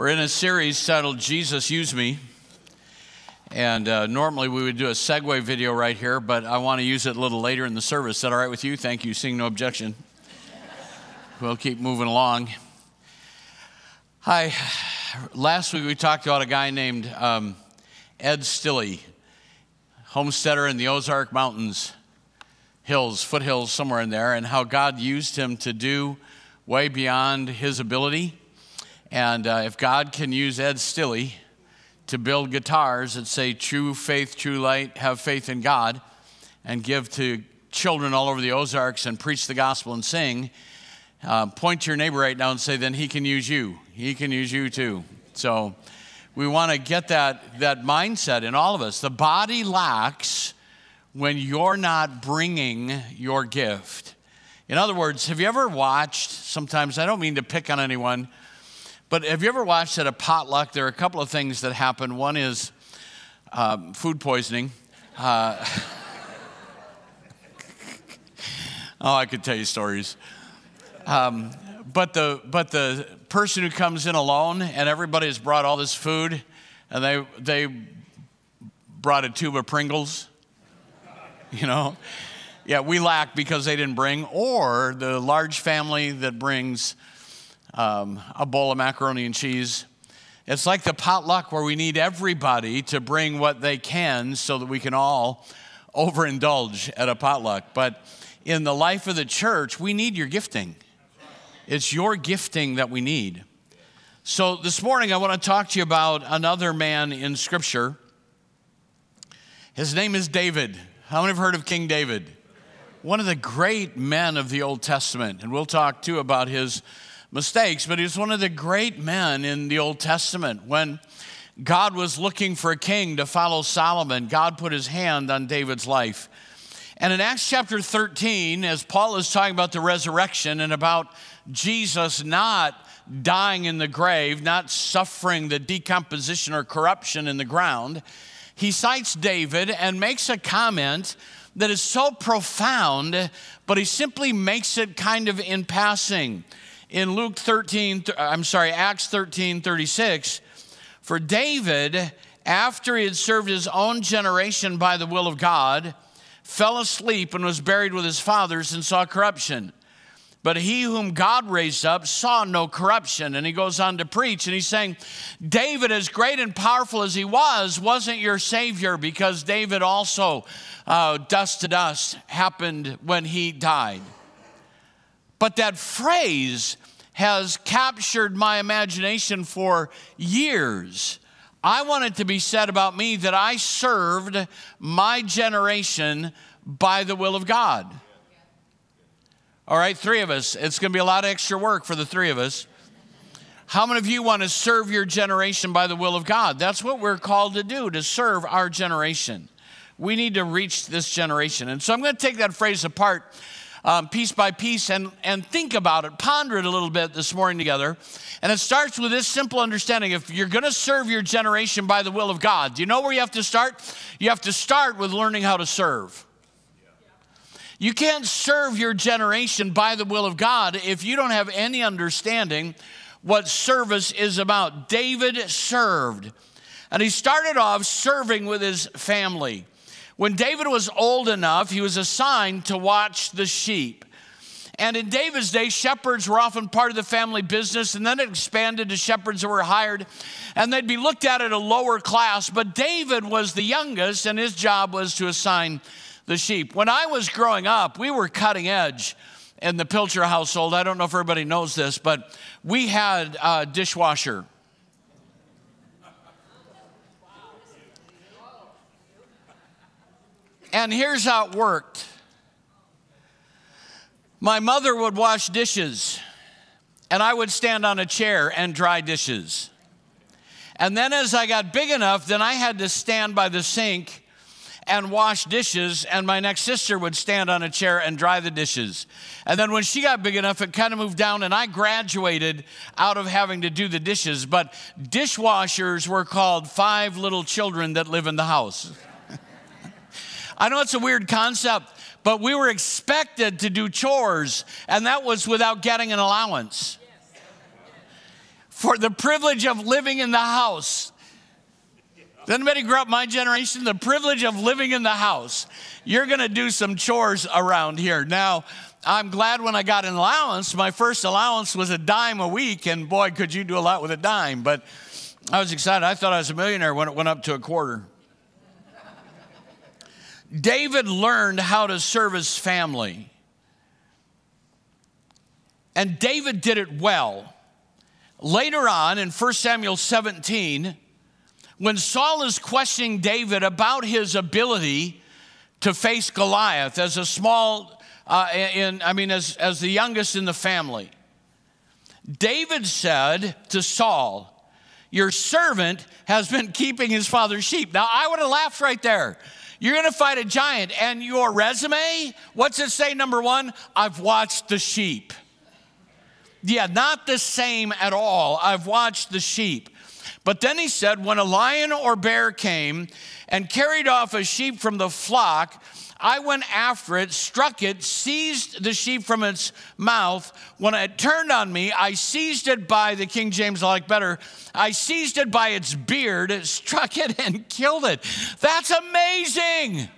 We're in a series titled Jesus Use Me. And uh, normally we would do a segue video right here, but I want to use it a little later in the service. Is that all right with you? Thank you. Seeing no objection. we'll keep moving along. Hi. Last week we talked about a guy named um, Ed Stilley, homesteader in the Ozark Mountains, hills, foothills, somewhere in there, and how God used him to do way beyond his ability. And uh, if God can use Ed Stilley to build guitars that say true faith, true light, have faith in God, and give to children all over the Ozarks and preach the gospel and sing, uh, point to your neighbor right now and say, then he can use you. He can use you too. So we want to get that, that mindset in all of us. The body lacks when you're not bringing your gift. In other words, have you ever watched, sometimes, I don't mean to pick on anyone, but have you ever watched at a potluck? There are a couple of things that happen. One is um, food poisoning. Uh, oh, I could tell you stories. Um, but the but the person who comes in alone and everybody has brought all this food, and they they brought a tube of Pringles. You know, yeah, we lack because they didn't bring, or the large family that brings um, a bowl of macaroni and cheese. It's like the potluck where we need everybody to bring what they can so that we can all overindulge at a potluck. But in the life of the church, we need your gifting. It's your gifting that we need. So this morning, I want to talk to you about another man in Scripture. His name is David. How many have heard of King David? One of the great men of the Old Testament. And we'll talk too about his mistakes, but he was one of the great men in the Old Testament. When God was looking for a king to follow Solomon, God put his hand on David's life. And in Acts chapter 13, as Paul is talking about the resurrection and about Jesus not dying in the grave, not suffering the decomposition or corruption in the ground, he cites David and makes a comment that is so profound, but he simply makes it kind of in passing in Luke 13, I'm sorry, Acts 13 36, for David, after he had served his own generation by the will of God, fell asleep and was buried with his fathers and saw corruption. But he whom God raised up saw no corruption. And he goes on to preach, and he's saying, David, as great and powerful as he was, wasn't your Savior because David also, uh, dust to dust, happened when he died. But that phrase has captured my imagination for years. I want it to be said about me that I served my generation by the will of God. All right, three of us. It's going to be a lot of extra work for the three of us. How many of you want to serve your generation by the will of God? That's what we're called to do, to serve our generation. We need to reach this generation. And so I'm going to take that phrase apart um, piece by piece and, and think about it, ponder it a little bit this morning together. And it starts with this simple understanding if you're going to serve your generation by the will of God, do you know where you have to start? You have to start with learning how to serve. You can't serve your generation by the will of God if you don't have any understanding what service is about. David served, and he started off serving with his family. When David was old enough, he was assigned to watch the sheep. And in David's day, shepherds were often part of the family business, and then it expanded to shepherds that were hired, and they'd be looked at at a lower class. But David was the youngest, and his job was to assign the sheep. When I was growing up, we were cutting edge in the Pilcher household. I don't know if everybody knows this, but we had a dishwasher. And here's how it worked my mother would wash dishes, and I would stand on a chair and dry dishes. And then as I got big enough, then I had to stand by the sink and wash dishes, and my next sister would stand on a chair and dry the dishes. And then when she got big enough, it kind of moved down, and I graduated out of having to do the dishes. But dishwashers were called five little children that live in the house. I know it's a weird concept, but we were expected to do chores, and that was without getting an allowance. for the privilege of living in the house. Does anybody grew up my generation? The privilege of living in the house. You're going to do some chores around here. Now, I'm glad when I got an allowance. My first allowance was a dime a week, and boy, could you do a lot with a dime. But I was excited. I thought I was a millionaire when it went up to a quarter. David learned how to serve his family. And David did it well. Later on in 1 Samuel 17, when Saul is questioning David about his ability to face Goliath as a small, uh, in, I mean, as, as the youngest in the family, David said to Saul, Your servant has been keeping his father's sheep. Now, I would have laughed right there. You're gonna fight a giant, and your resume, what's it say? Number one, I've watched the sheep. Yeah, not the same at all. I've watched the sheep. But then he said, When a lion or bear came and carried off a sheep from the flock, I went after it, struck it, seized the sheep from its mouth. When it turned on me, I seized it by the King James I like better. I seized it by its beard, struck it, and killed it. That's amazing.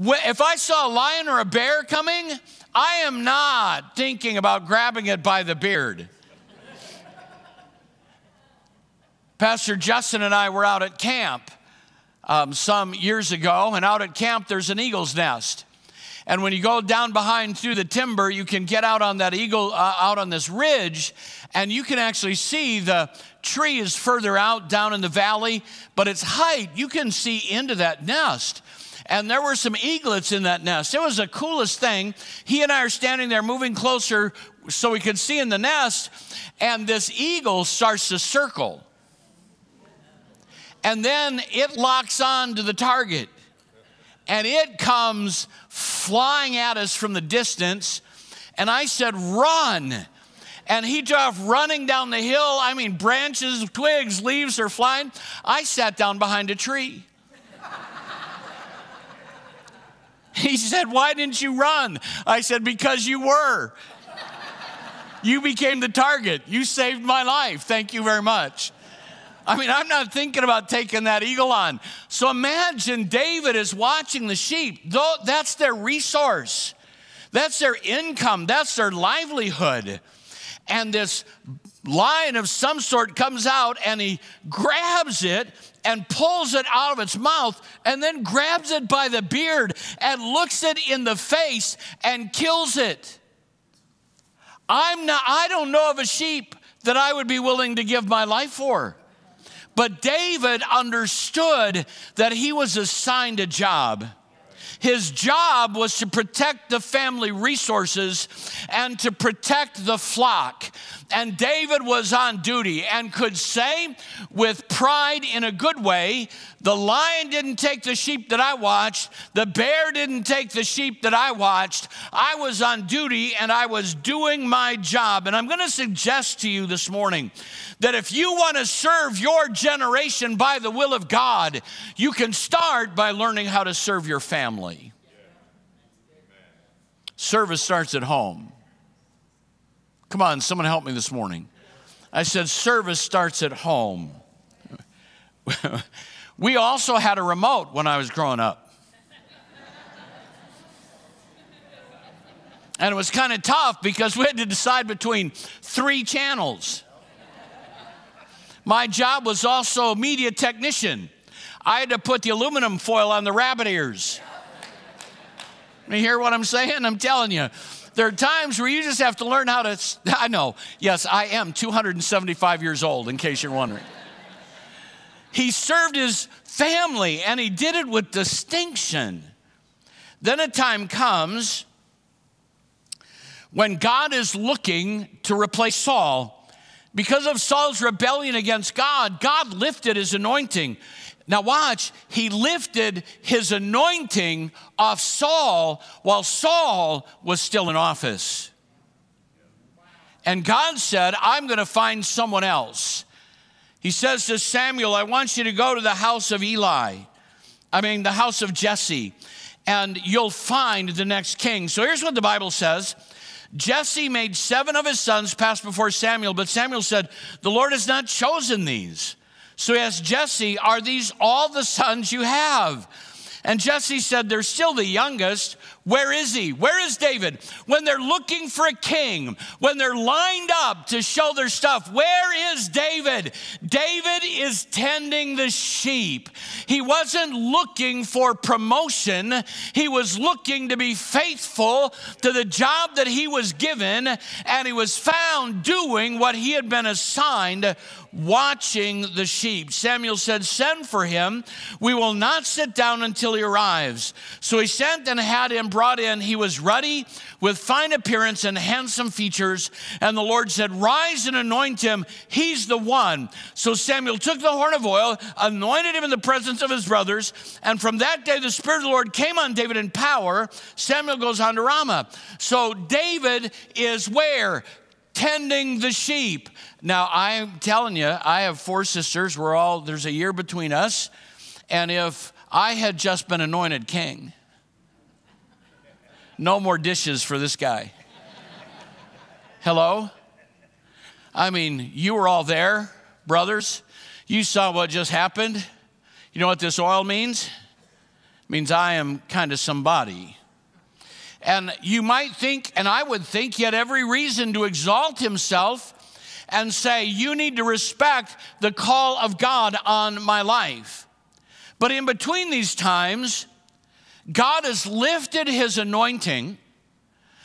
If I saw a lion or a bear coming, I am not thinking about grabbing it by the beard. Pastor Justin and I were out at camp um, some years ago, and out at camp there's an eagle's nest. And when you go down behind through the timber, you can get out on that eagle, uh, out on this ridge, and you can actually see the tree is further out down in the valley, but its height, you can see into that nest. And there were some eaglets in that nest. It was the coolest thing. He and I are standing there moving closer so we could see in the nest, and this eagle starts to circle and then it locks on to the target and it comes flying at us from the distance. And I said, Run. And he drove running down the hill. I mean, branches, twigs, leaves are flying. I sat down behind a tree. he said, Why didn't you run? I said, Because you were. You became the target. You saved my life. Thank you very much. I mean, I'm not thinking about taking that eagle on. So imagine David is watching the sheep. That's their resource, that's their income, that's their livelihood. And this lion of some sort comes out and he grabs it and pulls it out of its mouth and then grabs it by the beard and looks it in the face and kills it. I'm not, I don't know of a sheep that I would be willing to give my life for. But David understood that he was assigned a job. His job was to protect the family resources and to protect the flock. And David was on duty and could say with pride in a good way, the lion didn't take the sheep that I watched, the bear didn't take the sheep that I watched. I was on duty and I was doing my job. And I'm going to suggest to you this morning that if you want to serve your generation by the will of God, you can start by learning how to serve your family. Service starts at home. Come on, someone help me this morning. I said, service starts at home. we also had a remote when I was growing up. And it was kind of tough because we had to decide between three channels. My job was also media technician. I had to put the aluminum foil on the rabbit ears. You hear what I'm saying? I'm telling you. There are times where you just have to learn how to. I know, yes, I am 275 years old, in case you're wondering. He served his family and he did it with distinction. Then a time comes when God is looking to replace Saul. Because of Saul's rebellion against God, God lifted his anointing. Now, watch, he lifted his anointing off Saul while Saul was still in office. And God said, I'm going to find someone else. He says to Samuel, I want you to go to the house of Eli, I mean, the house of Jesse, and you'll find the next king. So here's what the Bible says Jesse made seven of his sons pass before Samuel, but Samuel said, The Lord has not chosen these. So he asked Jesse, Are these all the sons you have? And Jesse said, They're still the youngest. Where is he? Where is David? When they're looking for a king, when they're lined up to show their stuff, where is David? David is tending the sheep. He wasn't looking for promotion, he was looking to be faithful to the job that he was given, and he was found doing what he had been assigned watching the sheep. Samuel said, Send for him. We will not sit down until he arrives. So he sent and had him brought in. He was ruddy with fine appearance and handsome features. And the Lord said, Rise and anoint him. He's the one. So Samuel took the horn of oil, anointed him in the presence of his brothers. And from that day, the Spirit of the Lord came on David in power. Samuel goes on to Ramah. So David is where? Tending the sheep. Now, I'm telling you, I have four sisters. We're all, there's a year between us. And if I had just been anointed king, no more dishes for this guy. Hello? I mean, you were all there, brothers. You saw what just happened. You know what this oil means? It means I am kind of somebody. And you might think, and I would think, he had every reason to exalt himself and say, You need to respect the call of God on my life. But in between these times, God has lifted his anointing.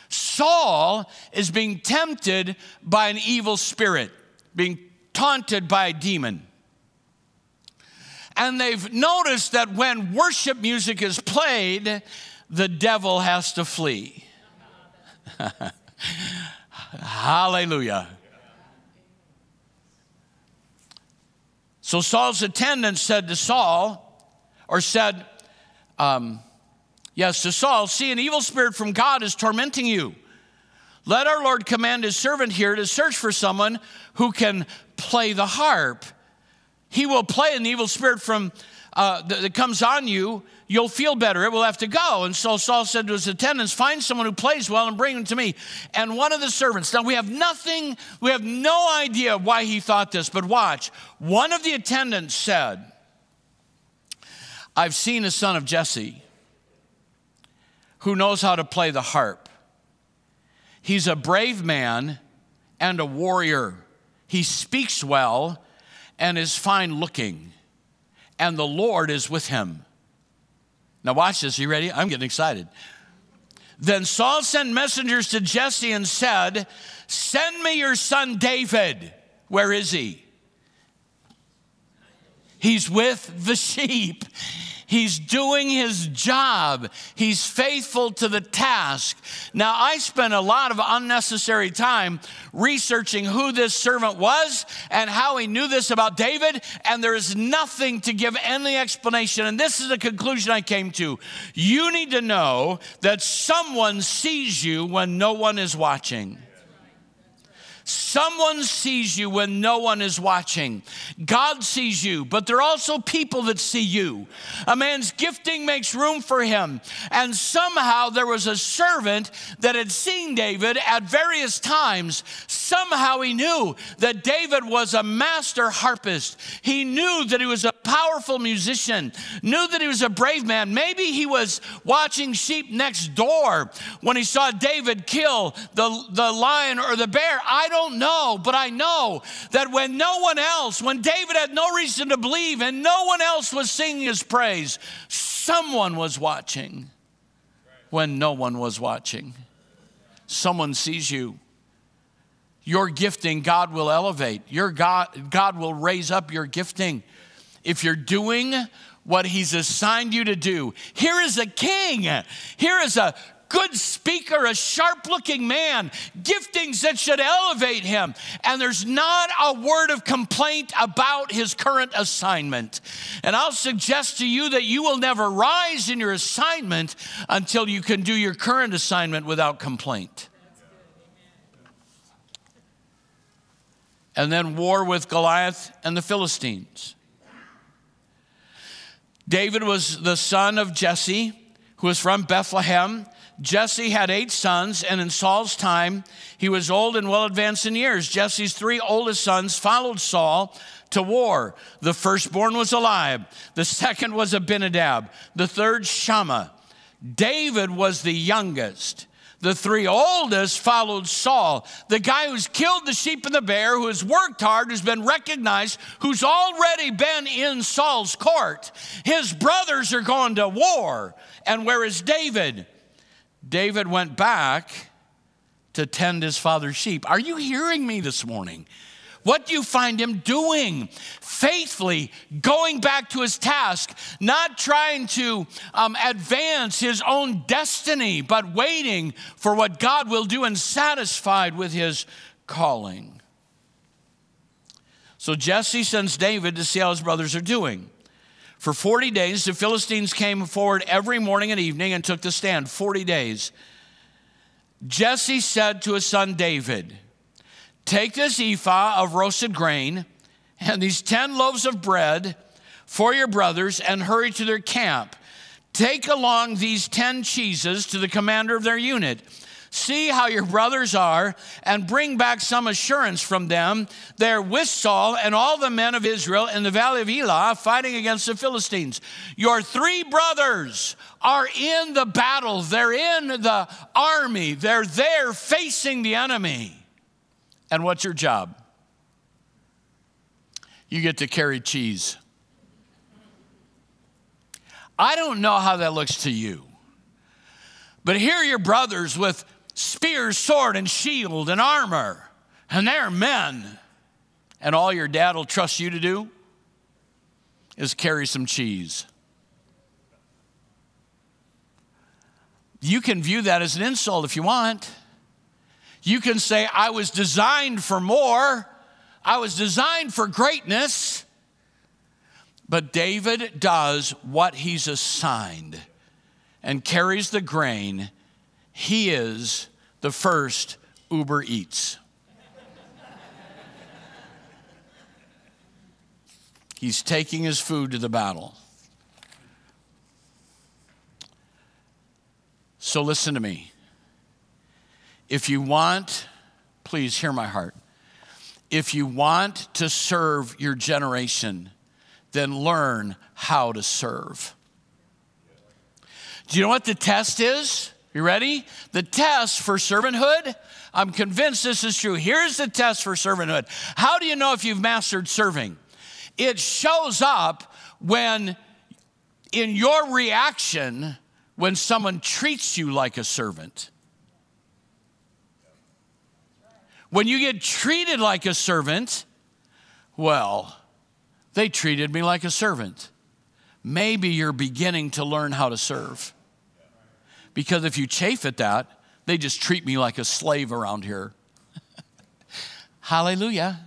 Saul is being tempted by an evil spirit, being taunted by a demon. And they've noticed that when worship music is played, the devil has to flee. Hallelujah. So Saul's attendant said to Saul, or said, um, yes, to Saul, see, an evil spirit from God is tormenting you. Let our Lord command his servant here to search for someone who can play the harp. He will play an evil spirit from uh, that, that comes on you you'll feel better. It will have to go. And so Saul said to his attendants, Find someone who plays well and bring him to me. And one of the servants, now we have nothing, we have no idea why he thought this, but watch. One of the attendants said, I've seen a son of Jesse who knows how to play the harp. He's a brave man and a warrior. He speaks well and is fine looking, and the Lord is with him. Now, watch this. Are you ready? I'm getting excited. Then Saul sent messengers to Jesse and said, Send me your son David. Where is he? He's with the sheep. He's doing his job. He's faithful to the task. Now, I spent a lot of unnecessary time researching who this servant was and how he knew this about David, and there is nothing to give any explanation. And this is the conclusion I came to. You need to know that someone sees you when no one is watching. Someone sees you when no one is watching. God sees you, but there are also people that see you. A man's gifting makes room for him. And somehow there was a servant that had seen David at various times. Somehow he knew that David was a master harpist. He knew that he was a powerful musician, knew that he was a brave man. Maybe he was watching sheep next door when he saw David kill the, the lion or the bear. I don't know, but I know that when no one else, when David had no reason to believe and no one else was singing his praise, someone was watching when no one was watching. Someone sees you. Your gifting, God will elevate. Your God, God will raise up your gifting. If you're doing what He's assigned you to do, here is a king. Here is a good speaker, a sharp looking man, giftings that should elevate him. And there's not a word of complaint about his current assignment. And I'll suggest to you that you will never rise in your assignment until you can do your current assignment without complaint. And then war with Goliath and the Philistines. David was the son of Jesse, who was from Bethlehem. Jesse had eight sons, and in Saul's time, he was old and well advanced in years. Jesse's three oldest sons followed Saul to war. The firstborn was Eliab, the second was Abinadab, the third Shammah. David was the youngest. The three oldest followed Saul, the guy who's killed the sheep and the bear, who has worked hard, who's been recognized, who's already been in Saul's court. His brothers are going to war. And where is David? David went back to tend his father's sheep. Are you hearing me this morning? What do you find him doing? Faithfully going back to his task, not trying to um, advance his own destiny, but waiting for what God will do and satisfied with his calling. So Jesse sends David to see how his brothers are doing. For 40 days, the Philistines came forward every morning and evening and took the stand. 40 days. Jesse said to his son David, Take this ephah of roasted grain and these 10 loaves of bread for your brothers and hurry to their camp. Take along these 10 cheeses to the commander of their unit. See how your brothers are and bring back some assurance from them. They're with Saul and all the men of Israel in the valley of Elah fighting against the Philistines. Your three brothers are in the battle, they're in the army, they're there facing the enemy. And what's your job? You get to carry cheese. I don't know how that looks to you. But here are your brothers with spear, sword, and shield and armor, and they're men. And all your dad will trust you to do is carry some cheese. You can view that as an insult if you want. You can say, I was designed for more, I was designed for greatness. But David does what he's assigned and carries the grain. He is the first Uber Eats. He's taking his food to the battle. So listen to me. If you want, please hear my heart. If you want to serve your generation, then learn how to serve. Do you know what the test is? You ready? The test for servanthood, I'm convinced this is true. Here's the test for servanthood. How do you know if you've mastered serving? It shows up when, in your reaction, when someone treats you like a servant. When you get treated like a servant, well, they treated me like a servant. Maybe you're beginning to learn how to serve. Because if you chafe at that, they just treat me like a slave around here. Hallelujah.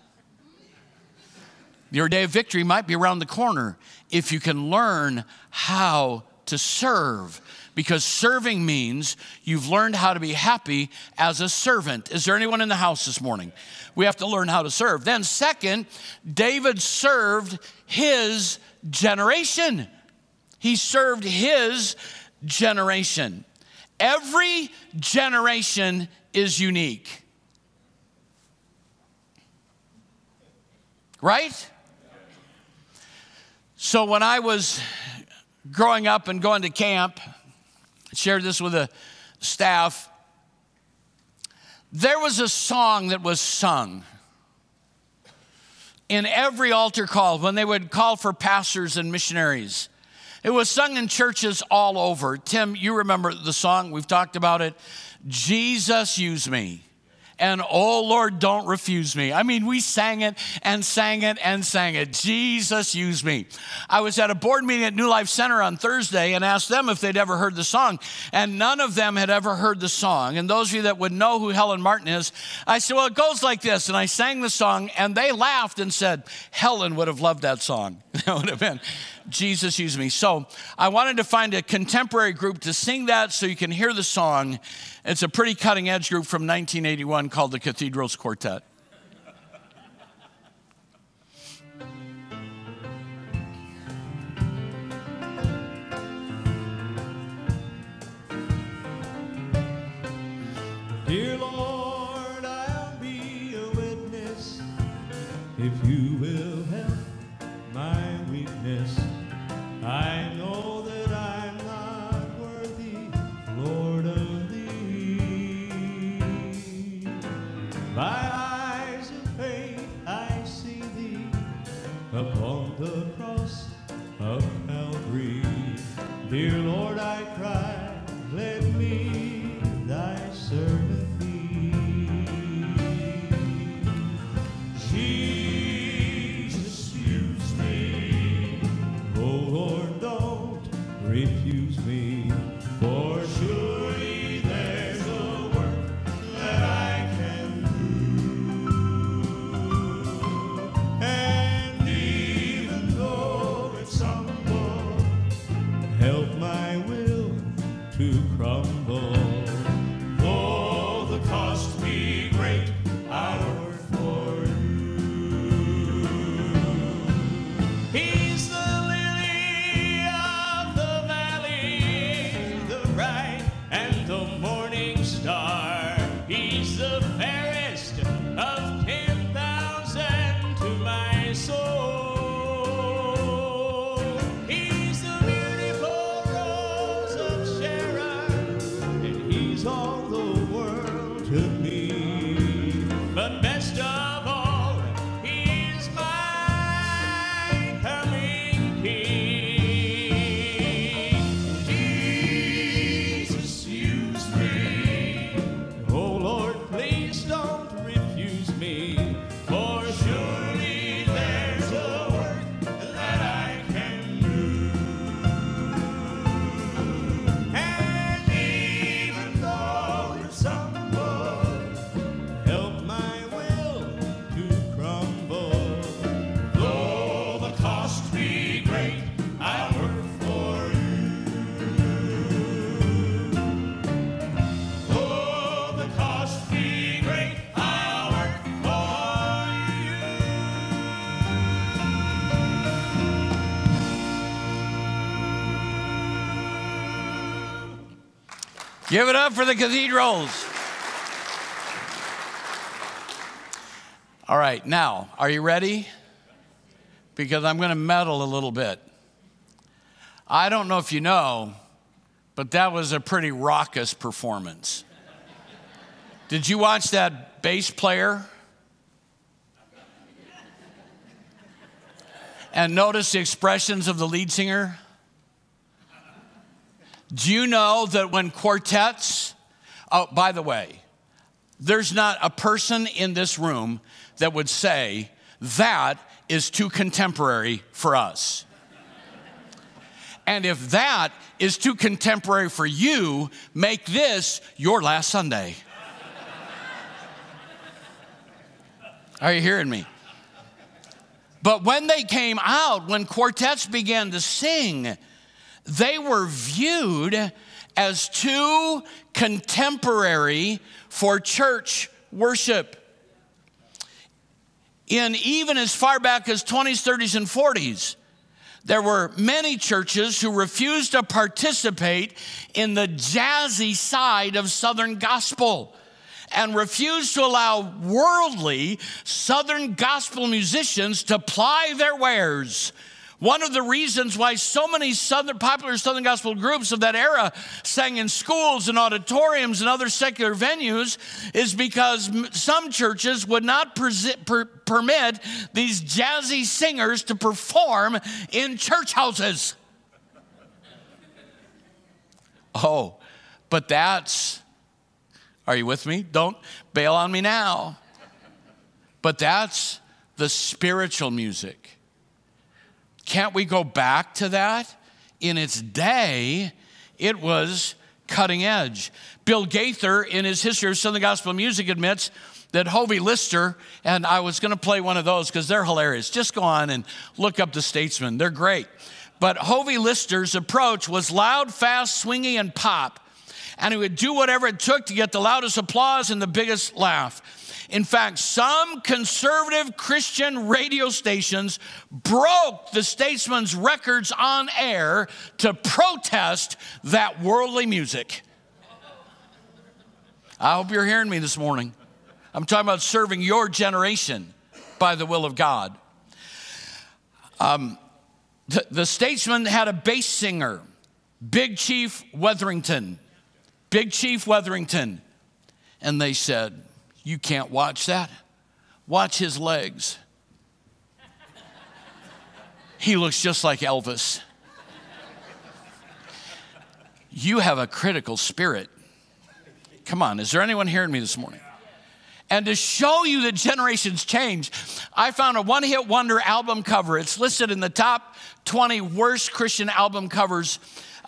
Your day of victory might be around the corner if you can learn how to serve because serving means you've learned how to be happy as a servant. Is there anyone in the house this morning? We have to learn how to serve. Then, second, David served his generation. He served his generation. Every generation is unique. Right? So when I was growing up and going to camp, I shared this with the staff. There was a song that was sung in every altar call when they would call for pastors and missionaries. It was sung in churches all over. Tim, you remember the song, we've talked about it. Jesus, use me and oh Lord, don't refuse me. I mean, we sang it and sang it and sang it. Jesus, use me. I was at a board meeting at New Life Center on Thursday and asked them if they'd ever heard the song, and none of them had ever heard the song. And those of you that would know who Helen Martin is, I said, Well, it goes like this. And I sang the song, and they laughed and said, Helen would have loved that song. That would have been Jesus use me. So I wanted to find a contemporary group to sing that so you can hear the song. It's a pretty cutting edge group from 1981 called the Cathedrals Quartet. if Give it up for the cathedrals. All right, now, are you ready? Because I'm going to meddle a little bit. I don't know if you know, but that was a pretty raucous performance. Did you watch that bass player? And notice the expressions of the lead singer? Do you know that when quartets, oh, by the way, there's not a person in this room that would say that is too contemporary for us. And if that is too contemporary for you, make this your last Sunday. Are you hearing me? But when they came out, when quartets began to sing, they were viewed as too contemporary for church worship. In even as far back as 20s, 30s, and 40s, there were many churches who refused to participate in the jazzy side of Southern gospel and refused to allow worldly Southern gospel musicians to ply their wares. One of the reasons why so many Southern, popular Southern gospel groups of that era sang in schools and auditoriums and other secular venues is because some churches would not per- permit these jazzy singers to perform in church houses. Oh, but that's, are you with me? Don't bail on me now. But that's the spiritual music. Can't we go back to that? In its day, it was cutting edge. Bill Gaither, in his history of Southern Gospel Music, admits that Hovie Lister, and I was going to play one of those because they're hilarious. Just go on and look up the Statesmen, they're great. But Hovie Lister's approach was loud, fast, swingy, and pop. And he would do whatever it took to get the loudest applause and the biggest laugh. In fact, some conservative Christian radio stations broke the Statesmen's records on air to protest that worldly music. I hope you're hearing me this morning. I'm talking about serving your generation by the will of God. Um, the, the statesman had a bass singer, Big Chief Wetherington. Big Chief Wetherington. And they said, You can't watch that. Watch his legs. He looks just like Elvis. You have a critical spirit. Come on, is there anyone hearing me this morning? And to show you that generations change, I found a one hit wonder album cover. It's listed in the top 20 worst Christian album covers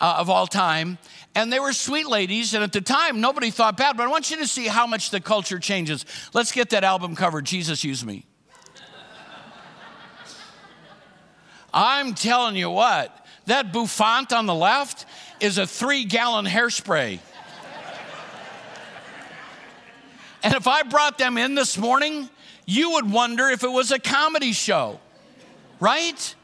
uh, of all time. And they were sweet ladies, and at the time, nobody thought bad, but I want you to see how much the culture changes. Let's get that album cover, Jesus Use Me. I'm telling you what, that bouffant on the left is a three gallon hairspray. and if I brought them in this morning, you would wonder if it was a comedy show, right?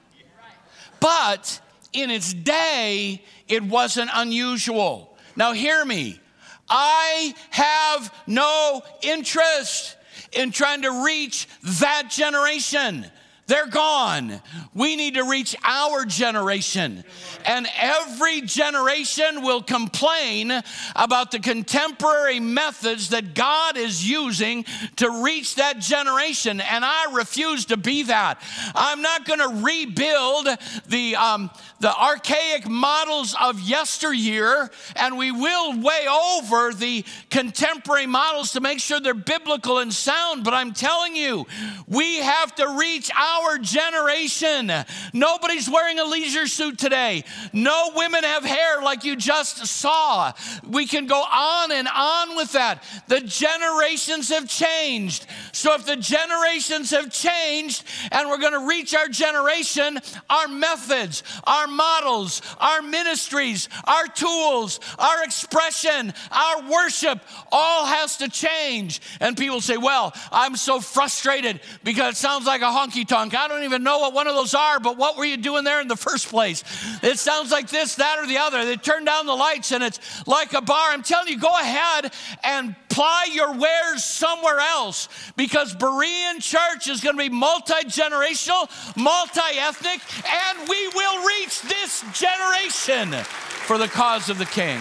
But in its day, it wasn't unusual. Now, hear me. I have no interest in trying to reach that generation. They're gone. We need to reach our generation. And every generation will complain about the contemporary methods that God is using to reach that generation. And I refuse to be that. I'm not going to rebuild the, um, the archaic models of yesteryear, and we will weigh over the contemporary models to make sure they're biblical and sound. But I'm telling you, we have to reach our our generation. Nobody's wearing a leisure suit today. No women have hair like you just saw. We can go on and on with that. The generations have changed. So if the generations have changed and we're going to reach our generation, our methods, our models, our ministries, our tools, our expression, our worship all has to change. And people say, well, I'm so frustrated because it sounds like a honky tonk. I don't even know what one of those are, but what were you doing there in the first place? It sounds like this, that, or the other. They turn down the lights and it's like a bar. I'm telling you, go ahead and ply your wares somewhere else because Berean Church is going to be multi generational, multi ethnic, and we will reach this generation for the cause of the King.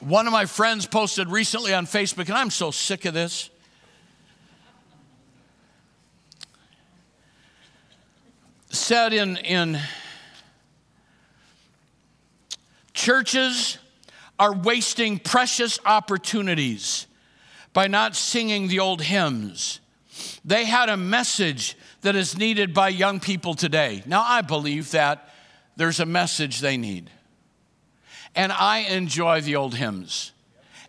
One of my friends posted recently on Facebook, and I'm so sick of this. Said in, in churches are wasting precious opportunities by not singing the old hymns. They had a message that is needed by young people today. Now, I believe that there's a message they need. And I enjoy the old hymns.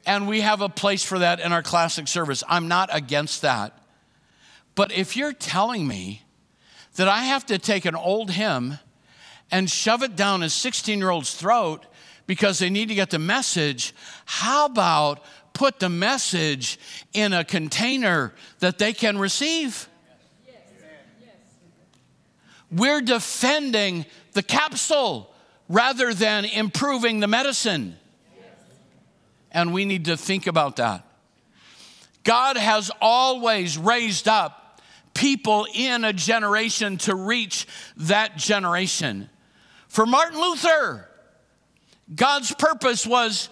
And we have a place for that in our classic service. I'm not against that. But if you're telling me that I have to take an old hymn and shove it down a 16 year old's throat because they need to get the message. How about put the message in a container that they can receive? We're defending the capsule rather than improving the medicine. And we need to think about that. God has always raised up people in a generation to reach that generation. For Martin Luther, God's purpose was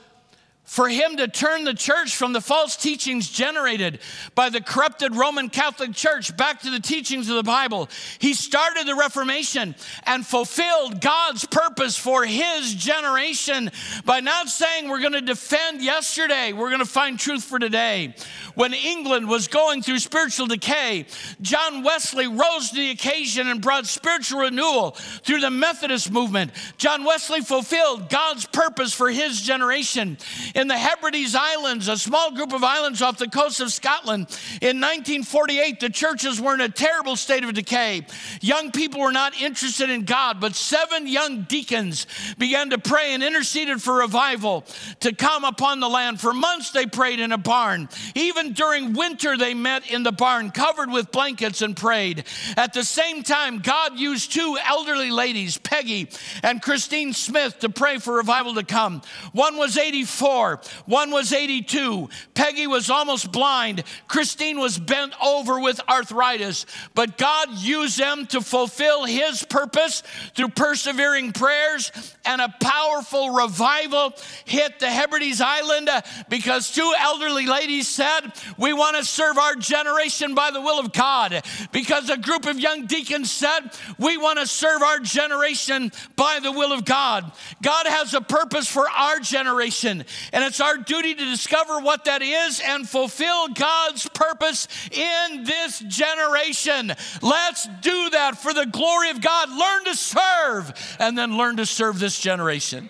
for him to turn the church from the false teachings generated by the corrupted Roman Catholic Church back to the teachings of the Bible. He started the Reformation and fulfilled God's purpose for his generation by not saying we're going to defend yesterday, we're going to find truth for today. When England was going through spiritual decay, John Wesley rose to the occasion and brought spiritual renewal through the Methodist movement. John Wesley fulfilled God's purpose for his generation in the Hebrides Islands, a small group of islands off the coast of Scotland. In 1948, the churches were in a terrible state of decay. Young people were not interested in God, but seven young deacons began to pray and interceded for revival to come upon the land. For months, they prayed in a barn. Even during winter, they met in the barn, covered with blankets, and prayed. At the same time, God used two elderly ladies, Peggy and Christine Smith, to pray for revival to come. One was 84 84. One was 82. Peggy was almost blind. Christine was bent over with arthritis. But God used them to fulfill His purpose through persevering prayers, and a powerful revival hit the Hebrides Island uh, because two elderly ladies said, We want to serve our generation by the will of God. Because a group of young deacons said, We want to serve our generation by the will of God. God has a purpose for our generation, and it's our duty to discover what that is and fulfill God's purpose in this generation. Let's do that for the glory of God. Learn to serve, and then learn to serve this generation.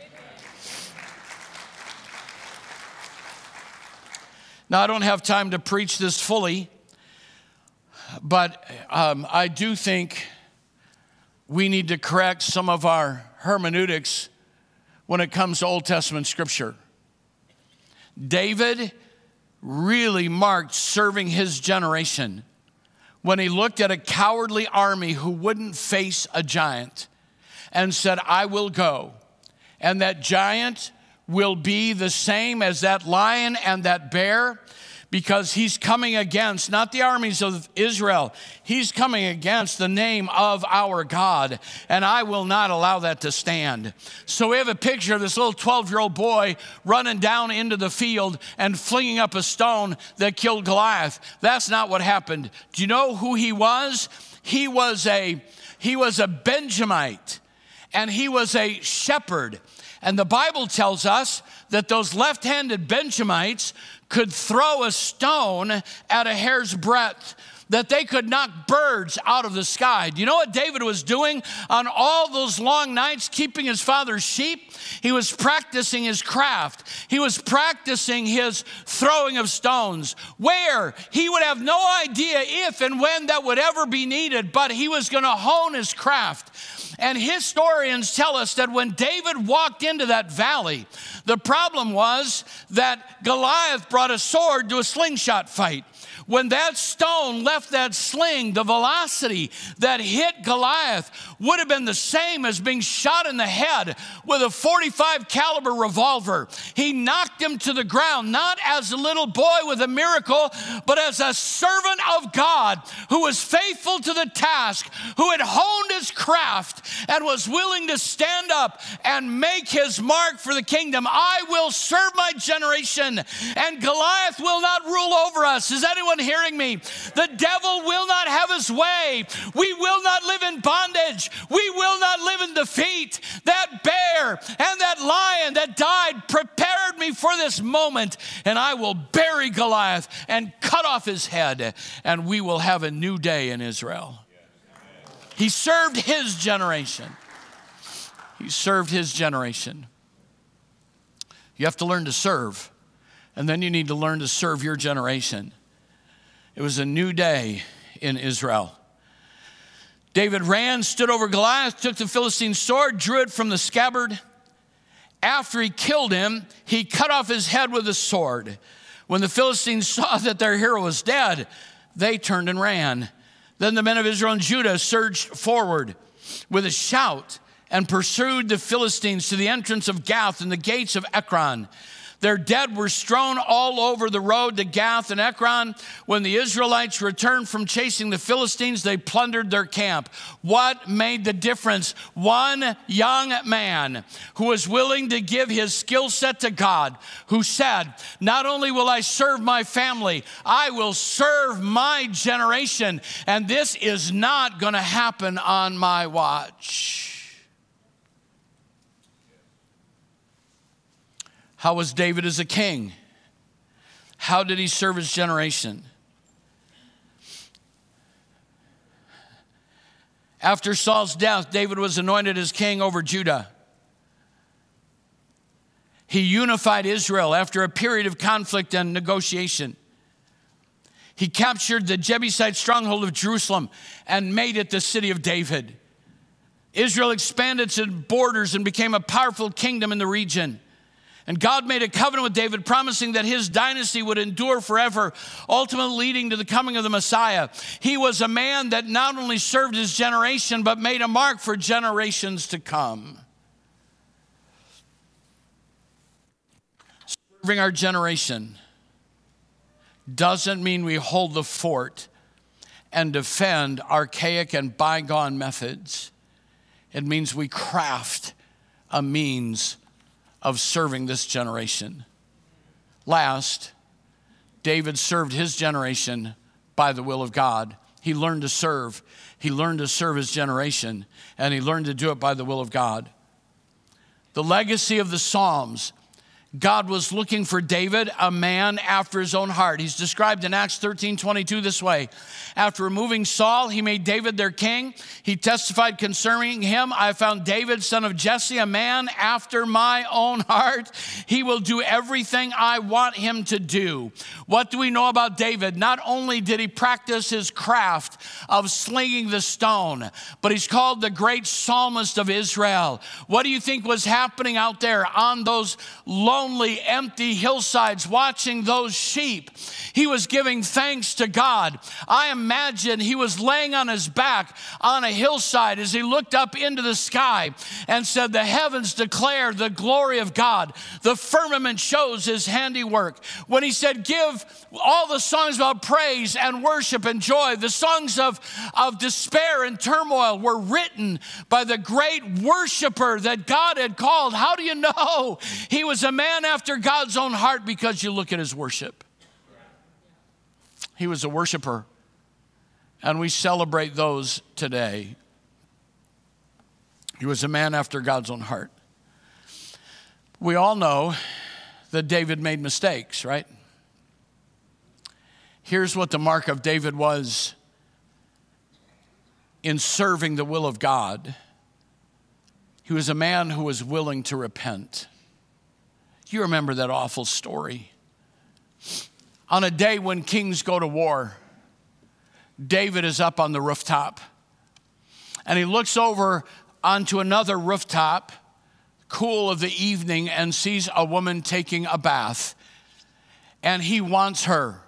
Now, I don't have time to preach this fully, but um, I do think we need to correct some of our hermeneutics when it comes to Old Testament scripture. David really marked serving his generation when he looked at a cowardly army who wouldn't face a giant and said, I will go. And that giant will be the same as that lion and that bear because he's coming against not the armies of Israel, he's coming against the name of our God. And I will not allow that to stand. So we have a picture of this little 12 year old boy running down into the field and flinging up a stone that killed Goliath. That's not what happened. Do you know who he was? He was a he was a Benjamite and he was a shepherd. And the Bible tells us that those left handed Benjamites could throw a stone at a hair's breadth that they could knock birds out of the sky. Do you know what David was doing on all those long nights, keeping his father's sheep? He was practicing his craft. He was practicing his throwing of stones, where he would have no idea if and when that would ever be needed, but he was going to hone his craft. And historians tell us that when David walked into that valley, the problem was that Goliath brought a sword to a slingshot fight. When that stone left that sling, the velocity that hit Goliath would have been the same as being shot in the head with a 45 caliber revolver. He knocked him to the ground, not as a little boy with a miracle, but as a servant of God who was faithful to the task, who had honed his craft and was willing to stand up and make his mark for the kingdom. I will serve my generation, and Goliath will not rule over us. Is anyone hearing me? The devil will not have his way. We will not live in bondage. We will not live in defeat. That bear and that lion that died prepared me for this moment, and I will bury Goliath and cut off his head, and we will have a new day in Israel. He served his generation. He served his generation. You have to learn to serve, and then you need to learn to serve your generation. It was a new day in Israel. David ran, stood over Goliath, took the Philistine's sword, drew it from the scabbard. After he killed him, he cut off his head with a sword. When the Philistines saw that their hero was dead, they turned and ran. Then the men of Israel and Judah surged forward with a shout and pursued the Philistines to the entrance of Gath and the gates of Ekron. Their dead were strewn all over the road to Gath and Ekron. When the Israelites returned from chasing the Philistines, they plundered their camp. What made the difference? One young man who was willing to give his skill set to God, who said, Not only will I serve my family, I will serve my generation. And this is not going to happen on my watch. How was David as a king? How did he serve his generation? After Saul's death, David was anointed as king over Judah. He unified Israel after a period of conflict and negotiation. He captured the Jebusite stronghold of Jerusalem and made it the city of David. Israel expanded its borders and became a powerful kingdom in the region. And God made a covenant with David, promising that his dynasty would endure forever, ultimately leading to the coming of the Messiah. He was a man that not only served his generation, but made a mark for generations to come. Serving our generation doesn't mean we hold the fort and defend archaic and bygone methods. It means we craft a means of serving this generation. Last, David served his generation by the will of God. He learned to serve. He learned to serve his generation, and he learned to do it by the will of God. The legacy of the Psalms God was looking for David, a man after his own heart. He's described in Acts 13 22 this way After removing Saul, he made David their king. He testified concerning him I found David, son of Jesse, a man after my own heart. He will do everything I want him to do. What do we know about David? Not only did he practice his craft of slinging the stone, but he's called the great psalmist of Israel. What do you think was happening out there on those lonely? Lonely, empty hillsides watching those sheep. He was giving thanks to God. I imagine he was laying on his back on a hillside as he looked up into the sky and said, The heavens declare the glory of God, the firmament shows his handiwork. When he said, Give all the songs about praise and worship and joy, the songs of, of despair and turmoil were written by the great worshiper that God had called. How do you know he was a man? Man after God's own heart because you look at his worship. He was a worshiper, and we celebrate those today. He was a man after God's own heart. We all know that David made mistakes, right? Here's what the mark of David was in serving the will of God. He was a man who was willing to repent. You remember that awful story. On a day when kings go to war, David is up on the rooftop and he looks over onto another rooftop, cool of the evening, and sees a woman taking a bath. And he wants her.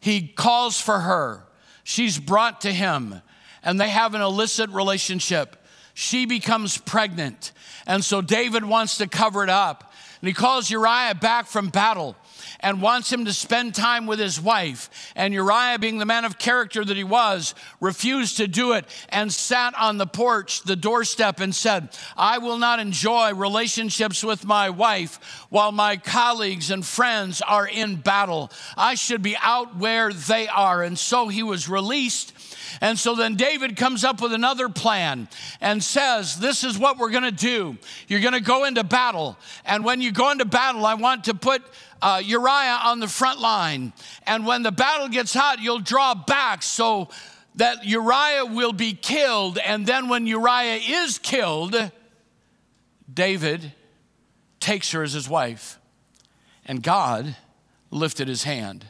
He calls for her. She's brought to him, and they have an illicit relationship. She becomes pregnant. And so David wants to cover it up. And he calls Uriah back from battle and wants him to spend time with his wife. And Uriah, being the man of character that he was, refused to do it and sat on the porch, the doorstep, and said, I will not enjoy relationships with my wife while my colleagues and friends are in battle. I should be out where they are. And so he was released and so then David comes up with another plan and says, This is what we're going to do. You're going to go into battle. And when you go into battle, I want to put uh, Uriah on the front line. And when the battle gets hot, you'll draw back so that Uriah will be killed. And then when Uriah is killed, David takes her as his wife. And God lifted his hand,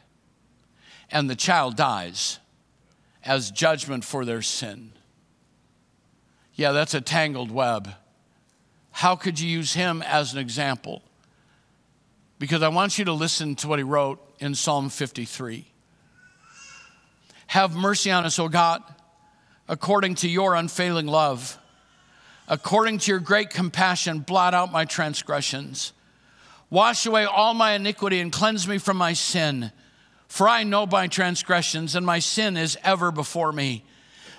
and the child dies as judgment for their sin. Yeah, that's a tangled web. How could you use him as an example? Because I want you to listen to what he wrote in Psalm 53. Have mercy on us, O God, according to your unfailing love. According to your great compassion, blot out my transgressions. Wash away all my iniquity and cleanse me from my sin. For I know my transgressions, and my sin is ever before me.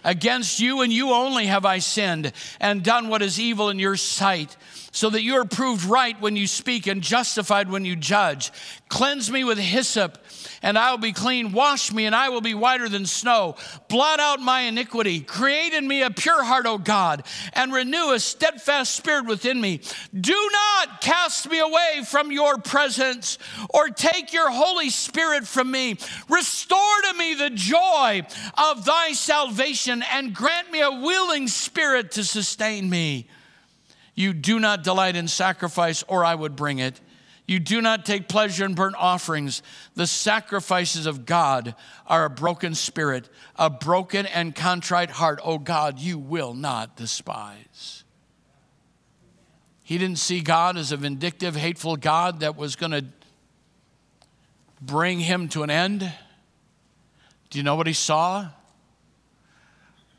Against you and you only have I sinned and done what is evil in your sight, so that you are proved right when you speak and justified when you judge. Cleanse me with hyssop and I will be clean. Wash me, and I will be whiter than snow. Blot out my iniquity. Create in me a pure heart, O God, and renew a steadfast spirit within me. Do not cast me away from your presence or take your Holy Spirit from me. Restore to me the joy of thy salvation and grant me a willing spirit to sustain me. You do not delight in sacrifice, or I would bring it. You do not take pleasure in burnt offerings. The sacrifices of God are a broken spirit, a broken and contrite heart. Oh God, you will not despise. He didn't see God as a vindictive, hateful God that was going to bring him to an end. Do you know what he saw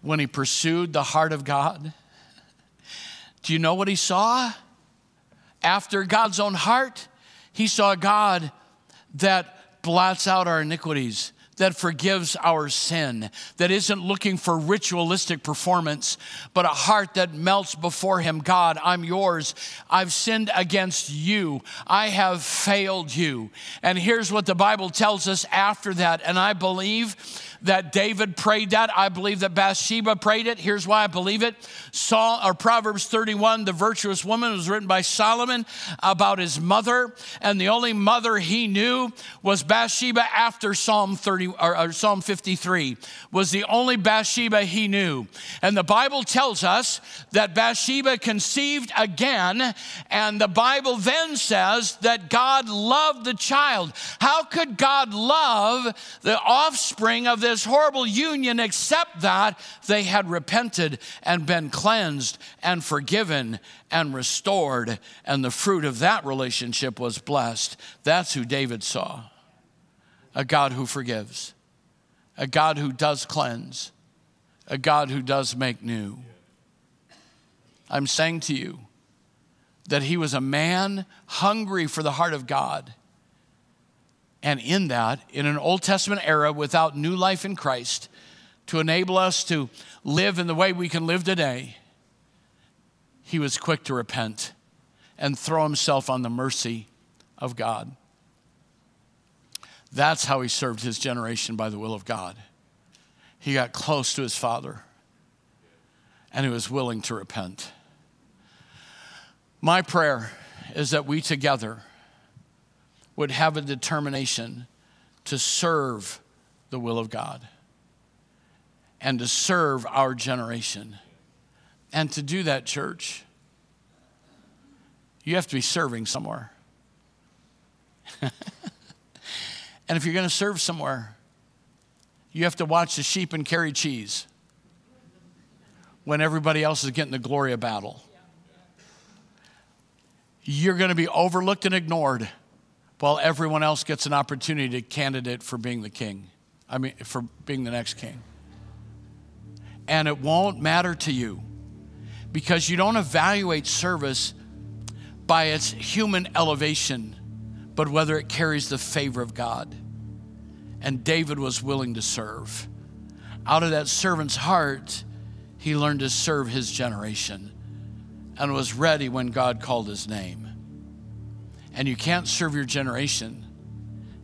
when he pursued the heart of God? Do you know what he saw? After God's own heart, He saw God that blots out our iniquities, that forgives our sin, that isn't looking for ritualistic performance, but a heart that melts before Him God, I'm yours. I've sinned against you. I have failed you. And here's what the Bible tells us after that. And I believe that David prayed that. I believe that Bathsheba prayed it. Here's why I believe it. Saul, or Proverbs 31, the virtuous woman, was written by Solomon about his mother, and the only mother he knew was Bathsheba after Psalm 30 or, or Psalm 53 was the only Bathsheba he knew. And the Bible tells us that Bathsheba conceived again, and the Bible then says that God loved the child. How could God love the offspring of this horrible union except that they had repented and been cleansed and forgiven and restored, and the fruit of that relationship was blessed? That's who David saw a God who forgives, a God who does cleanse, a God who does make new. I'm saying to you that he was a man hungry for the heart of God. And in that, in an Old Testament era without new life in Christ, to enable us to live in the way we can live today, he was quick to repent and throw himself on the mercy of God. That's how he served his generation by the will of God. He got close to his father and he was willing to repent. My prayer is that we together would have a determination to serve the will of God and to serve our generation. And to do that, church, you have to be serving somewhere. and if you're going to serve somewhere, you have to watch the sheep and carry cheese when everybody else is getting the glory of battle. You're going to be overlooked and ignored while everyone else gets an opportunity to candidate for being the king. I mean, for being the next king. And it won't matter to you because you don't evaluate service by its human elevation, but whether it carries the favor of God. And David was willing to serve. Out of that servant's heart, he learned to serve his generation and was ready when God called his name. And you can't serve your generation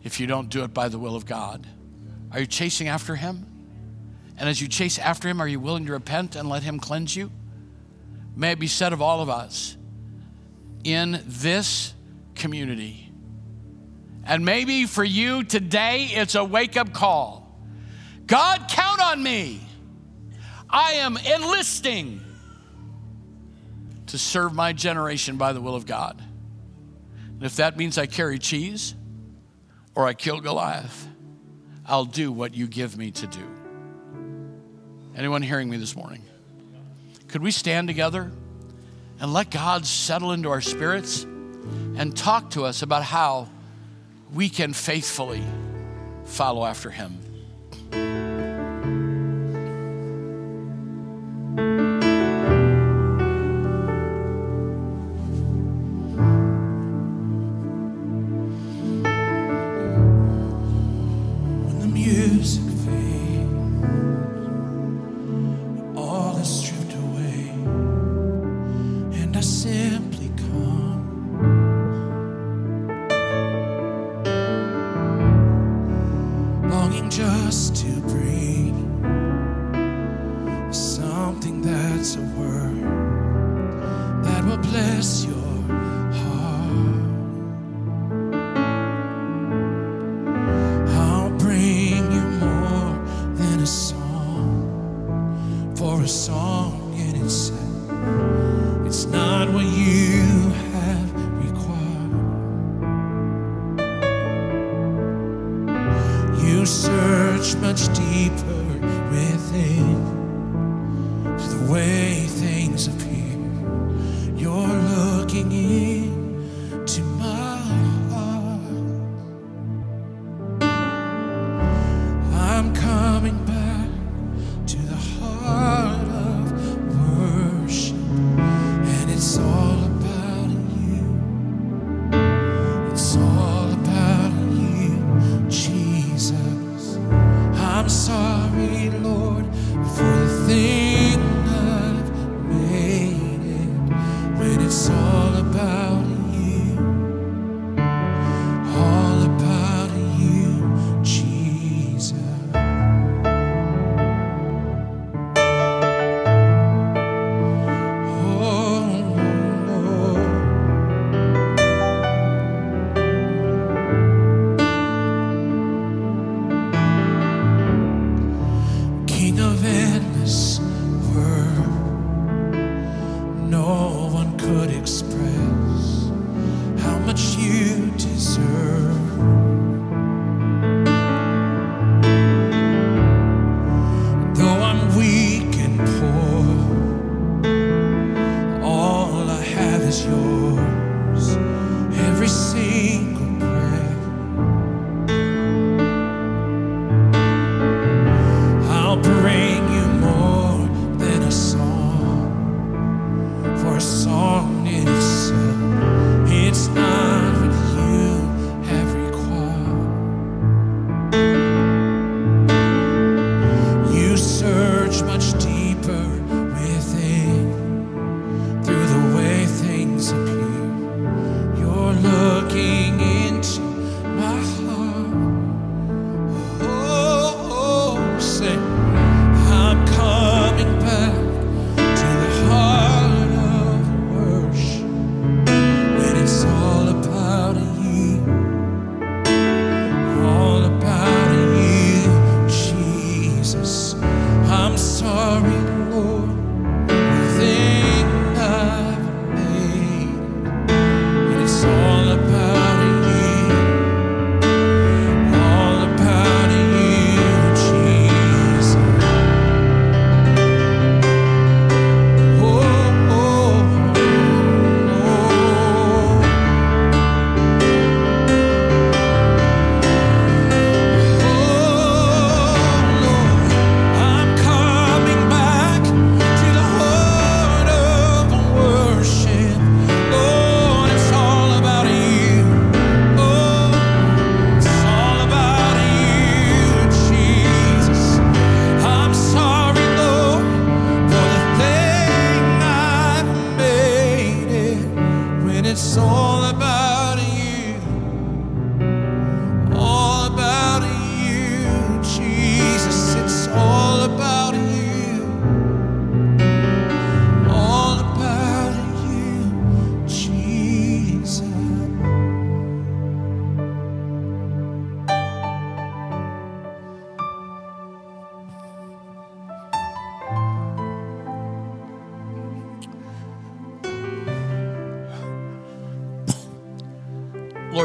if you don't do it by the will of God. Are you chasing after him? And as you chase after him, are you willing to repent and let him cleanse you? May it be said of all of us in this community. And maybe for you today, it's a wake up call. God, count on me. I am enlisting to serve my generation by the will of God. And if that means I carry cheese or I kill Goliath, I'll do what you give me to do. Anyone hearing me this morning? Could we stand together and let God settle into our spirits and talk to us about how we can faithfully follow after Him?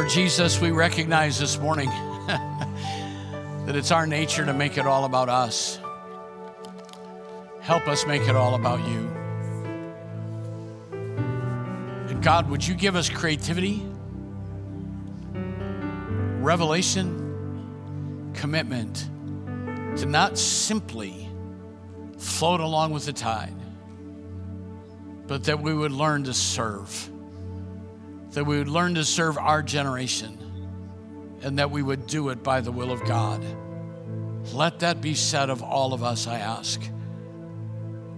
Jesus, we recognize this morning that it's our nature to make it all about us. Help us make it all about you. And God, would you give us creativity, revelation, commitment to not simply float along with the tide, but that we would learn to serve that we would learn to serve our generation and that we would do it by the will of God. Let that be said of all of us, I ask.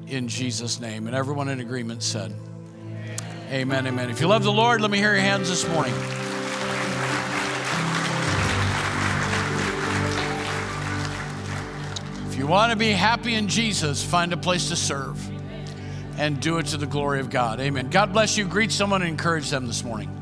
In Jesus' name. And everyone in agreement said, Amen, amen. If you love the Lord, let me hear your hands this morning. If you want to be happy in Jesus, find a place to serve and do it to the glory of God. Amen. God bless you. Greet someone and encourage them this morning.